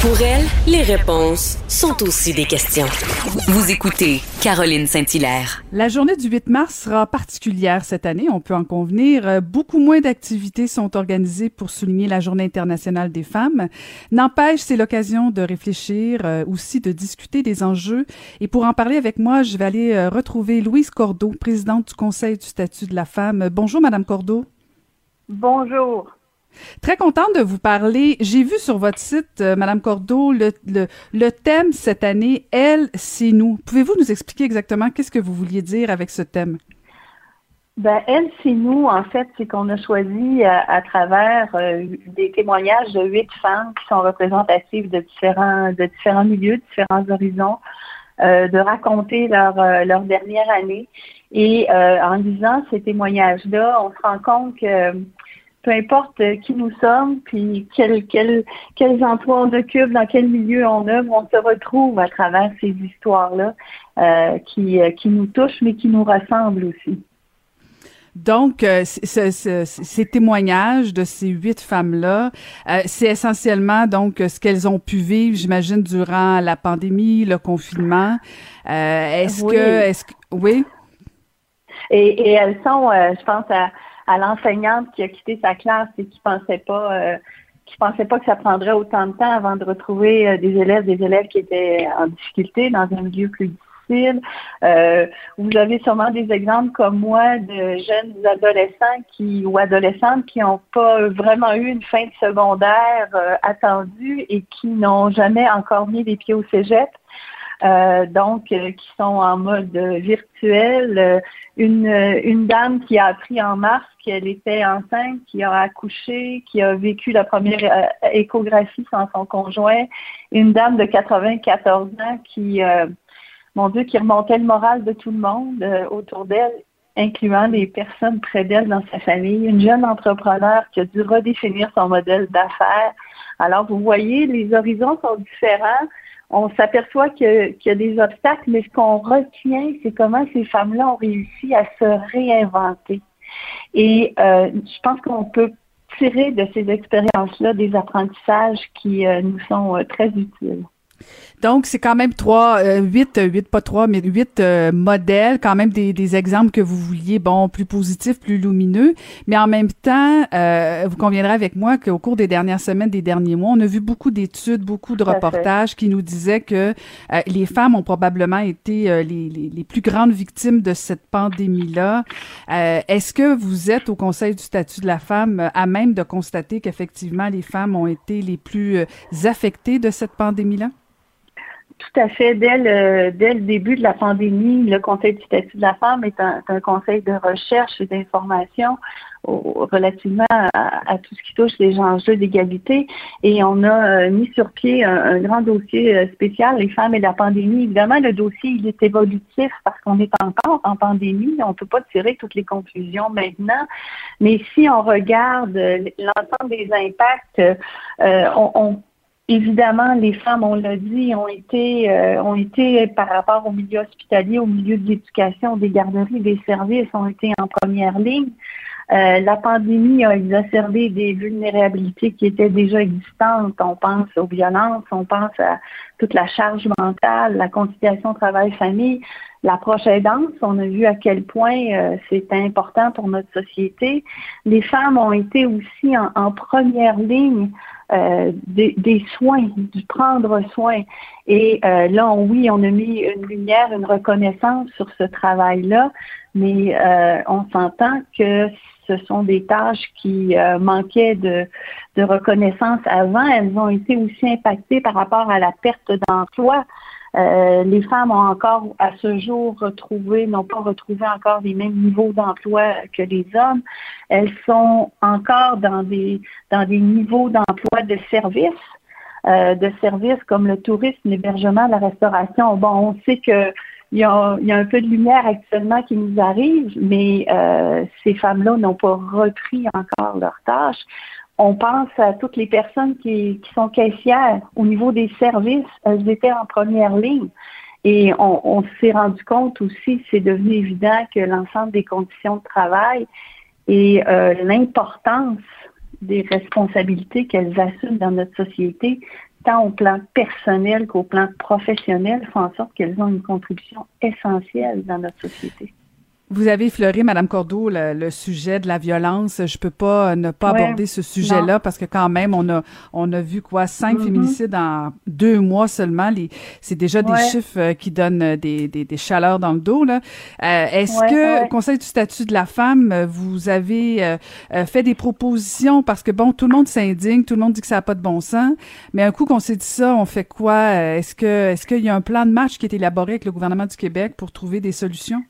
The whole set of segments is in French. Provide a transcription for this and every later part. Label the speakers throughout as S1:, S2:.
S1: Pour elle, les réponses sont aussi des questions. Vous écoutez Caroline Saint-Hilaire.
S2: La journée du 8 mars sera particulière cette année, on peut en convenir. Euh, beaucoup moins d'activités sont organisées pour souligner la Journée internationale des femmes. N'empêche, c'est l'occasion de réfléchir, euh, aussi de discuter des enjeux. Et pour en parler avec moi, je vais aller euh, retrouver Louise Cordeau, présidente du Conseil du statut de la femme. Bonjour, Madame Cordeau.
S3: Bonjour.
S2: Très contente de vous parler. J'ai vu sur votre site, euh, Madame Cordeau, le, thème cette année, Elle, c'est nous. Pouvez-vous nous expliquer exactement qu'est-ce que vous vouliez dire avec ce thème?
S3: Ben, elle, c'est nous, en fait, c'est qu'on a choisi euh, à, travers euh, des témoignages de huit femmes qui sont représentatives de différents, de différents milieux, de différents horizons, de raconter leur, leur dernière année. Et en lisant ces témoignages-là, on se rend compte que peu importe euh, qui nous sommes, puis quel, quel, quels emplois on occupe, dans quel milieu on œuvre, on se retrouve à travers ces histoires-là euh, qui, euh, qui nous touchent, mais qui nous ressemblent aussi.
S2: Donc, ces témoignages de ces huit femmes-là, c'est essentiellement donc ce qu'elles ont pu vivre, j'imagine, durant la pandémie, le confinement. est-ce que, est-ce que, oui?
S3: Et, et elles sont, je pense, à, à l'enseignante qui a quitté sa classe et qui pensait pas euh, qui pensait pas que ça prendrait autant de temps avant de retrouver euh, des élèves, des élèves qui étaient en difficulté dans un milieu plus difficile. Euh, vous avez sûrement des exemples comme moi de jeunes adolescents qui ou adolescentes qui n'ont pas vraiment eu une fin de secondaire attendue et qui n'ont jamais encore mis les pieds au cégep. Euh, donc euh, qui sont en mode virtuel. Euh, une, une dame qui a appris en mars qu'elle était enceinte, qui a accouché, qui a vécu la première échographie sans son conjoint. Une dame de 94 ans qui, mon Dieu, qui remontait le moral de tout le monde autour d'elle incluant les personnes près d'elle dans sa famille, une jeune entrepreneur qui a dû redéfinir son modèle d'affaires. Alors, vous voyez, les horizons sont différents on s'aperçoit qu'il y a des obstacles, mais ce qu'on retient, c'est comment ces femmes-là ont réussi à se réinventer. Et euh, je pense qu'on peut tirer de ces expériences-là des apprentissages qui euh, nous sont euh, très utiles.
S2: Donc, c'est quand même trois, euh, huit, euh, huit, pas trois, mais huit euh, modèles, quand même des, des, exemples que vous vouliez, bon, plus positifs, plus lumineux. Mais en même temps, vous conviendrez avec moi qu'au cours des dernières semaines, des derniers mois, on a vu beaucoup d'études, beaucoup de reportages qui nous disaient que les femmes ont probablement été les, les, les, plus grandes victimes de cette pandémie-là. Est-ce que vous êtes au Conseil du statut de la femme à même de constater qu'effectivement les femmes ont été les plus affectées de cette pandémie-là?
S3: Tout à fait. Dès le, dès le début de la pandémie, le Conseil du statut de la femme est un, conseil de recherche et d'information relativement à, tout ce qui touche les enjeux d'égalité. Et on a euh, mis sur pied un, grand dossier euh, spécial, les femmes et la pandémie. Évidemment, le dossier, il est évolutif parce qu'on est encore en pandémie. On ne peut pas tirer toutes les conclusions maintenant. Mais si on regarde euh, l'ensemble des impacts, on, on Évidemment, les femmes, on l'a dit, ont été, euh, ont été par rapport au milieu hospitalier, au milieu de l'éducation, des garderies, des services, ont été en première ligne. Euh, la pandémie a exacerbé des vulnérabilités qui étaient déjà existantes. On pense aux violences, on pense à toute la charge mentale, la conciliation travail-famille, l'approche aidance. On a vu à quel point euh, c'est important pour notre société. Les femmes ont été aussi en première ligne euh, des, des, soins, du prendre soin. Et euh, là, oui, on a mis une lumière, une reconnaissance sur ce travail-là, mais euh, on s'entend que ce sont des tâches qui manquaient de, de reconnaissance avant. Elles ont été aussi impactées par rapport à la perte d'emploi. Euh, les femmes ont encore à ce jour retrouvé, n'ont pas retrouvé encore les mêmes niveaux d'emploi que les hommes. Elles sont encore dans des dans des niveaux d'emploi de services, euh, de services comme le tourisme, l'hébergement, la restauration. Bon, on sait que il y, a, un peu de lumière actuellement qui nous arrive, mais euh, ces femmes-là n'ont pas repris encore leurs tâches on pense à toutes les personnes qui, sont caissières au niveau des services, elles étaient en première ligne. Et on, s'est rendu compte aussi, c'est devenu évident que l'ensemble des conditions de travail et euh, l'importance des responsabilités qu'elles assument dans notre société, tant au plan personnel qu'au plan professionnel, font en sorte qu'elles ont une contribution essentielle dans notre société.
S2: Vous avez effleuré, Madame Cordeau, le, sujet de la violence. Je peux pas ne pas aborder ce sujet-là parce que quand même, on a on a vu quoi? Cinq mm-hmm. féminicides en deux mois seulement. C'est déjà des chiffres euh, qui donnent des, des, des, chaleurs dans le dos. Là. Euh, est-ce que au Conseil du statut de la femme, vous avez euh, fait des propositions? Parce que bon, tout le monde s'indigne, tout le monde dit que ça n'a pas de bon sens. Mais un coup qu'on s'est dit ça, on fait quoi? Est-ce que est-ce qu'il y a un plan de match qui est élaboré avec le gouvernement du Québec pour trouver des solutions?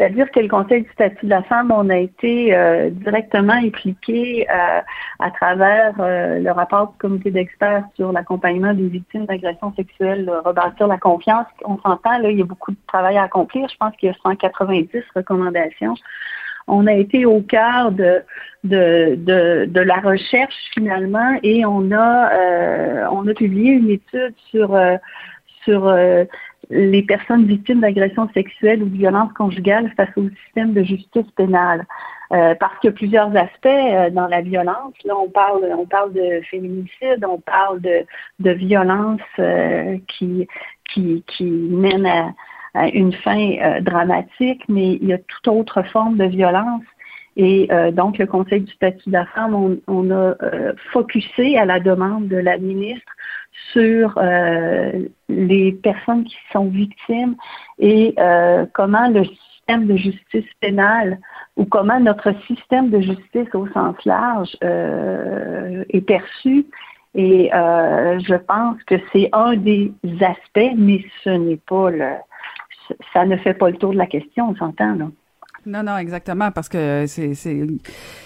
S3: C'est-à-dire que le Conseil du statut de la femme, on a été euh, directement impliqué euh, à travers euh, le rapport du comité d'experts sur l'accompagnement des victimes d'agressions sexuelles, rebâtir la confiance. On s'entend, là, il y a beaucoup de travail à accomplir. Je pense qu'il y a 190 recommandations. On a été au cœur de, de, de, la recherche finalement et on a, on a publié une étude sur, sur les personnes victimes d'agressions sexuelles ou violences conjugales face au système de justice pénale. Euh, parce qu'il y a plusieurs aspects euh, dans la violence. Là, on parle, on parle de féminicide, on parle de, de violence euh, qui, qui, qui mène à, une fin dramatique, mais il y a toute autre forme de violence. Et donc, le Conseil du statut de la femme, on, on a focusé à la demande de la ministre sur euh, les personnes qui sont victimes et euh, comment le système de justice pénale ou comment notre système de justice au sens large euh, est perçu. Et je pense que c'est un des aspects, mais ce n'est pas le, ça ne fait pas le tour de la question, on s'entend là.
S2: Non, non, exactement, parce que c'est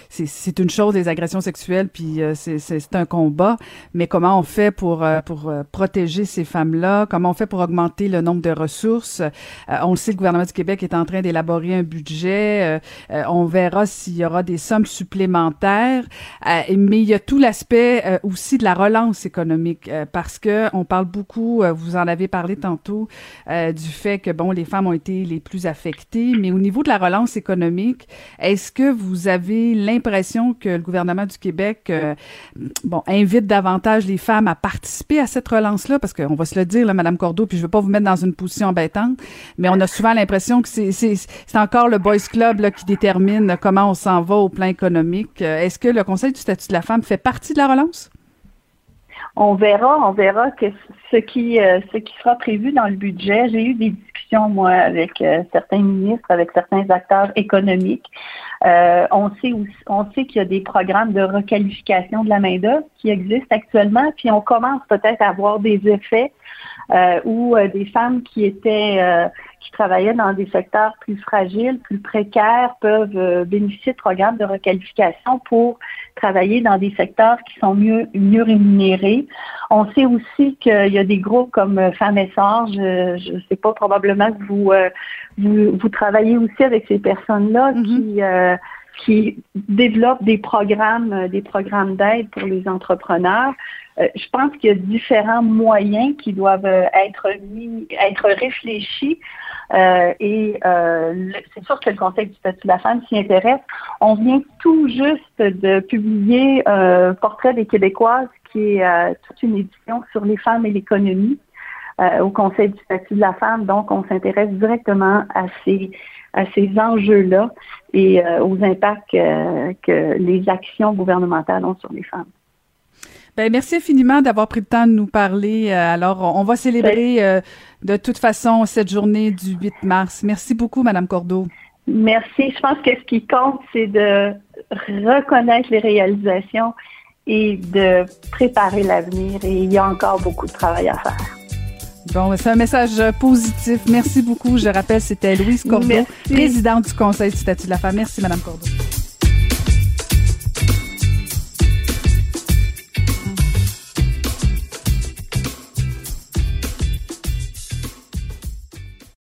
S2: c'est une chose les agressions sexuelles, puis euh, c'est un combat. Mais comment on fait pour euh, pour euh, protéger ces femmes-là? Comment on fait pour augmenter le nombre de ressources? On le sait, le gouvernement du Québec est en train d'élaborer un budget. on verra s'il y aura des sommes supplémentaires. mais il y a tout l'aspect aussi de la relance économique, parce que on parle beaucoup. vous en avez parlé tantôt du fait que bon, les femmes ont été les plus affectées, mais au niveau de la relance économique. Est-ce que vous avez l'impression que le gouvernement du Québec euh, invite davantage les femmes à participer à cette relance-là? Parce qu'on va se le dire, là, Mme Cordeau, puis je ne veux pas vous mettre dans une position embêtante, mais on a souvent l'impression que c'est encore le Boys Club qui détermine comment on s'en va au plan économique. Euh, est-ce que le Conseil du statut de la femme fait partie de la relance?
S3: on verra, on verra ce qui, euh, ce qui sera prévu dans le budget. J'ai eu des moi, avec euh, certains ministres, avec certains acteurs économiques. Euh, on sait on sait qu'il y a des programmes de requalification de la main-d'œuvre qui existent actuellement, puis on commence peut-être à avoir des effets euh, où des femmes qui étaient qui travaillaient dans des secteurs plus fragiles, plus précaires, peuvent euh, bénéficier de programmes de requalification pour travailler dans des secteurs qui sont mieux, mieux rémunérés. On sait aussi qu'il y a des groupes comme euh, Femmes et Sœurs, je ne sais pas, probablement que vous, euh, vous, vous, travaillez aussi avec ces personnes-là mm-hmm. qui qui développent des programmes, des programmes d'aide pour les entrepreneurs. je pense qu'il y a différents moyens qui doivent être mis, être réfléchis euh, et euh, c'est sûr que le Conseil du statut de la femme s'y intéresse. On vient tout juste de publier Portrait des Québécoises qui est euh, toute une édition sur les femmes et l'économie au Conseil du statut de la femme. Donc, on s'intéresse directement à ces à ces enjeux-là et aux impacts que les actions gouvernementales ont sur les femmes.
S2: Ben, merci infiniment d'avoir pris le temps de nous parler. Euh, alors, on va célébrer euh, de toute façon cette journée du 8 mars. Merci beaucoup, Madame Cordeau.
S3: Merci. Je pense que ce qui compte, c'est de reconnaître les réalisations et de préparer l'avenir. Et il y a encore beaucoup de travail à faire.
S2: Bon, c'est un message positif. Merci beaucoup. Je rappelle, c'était Louise Cordeau, présidente du Conseil du statut de la femme. Merci, Madame Cordeau.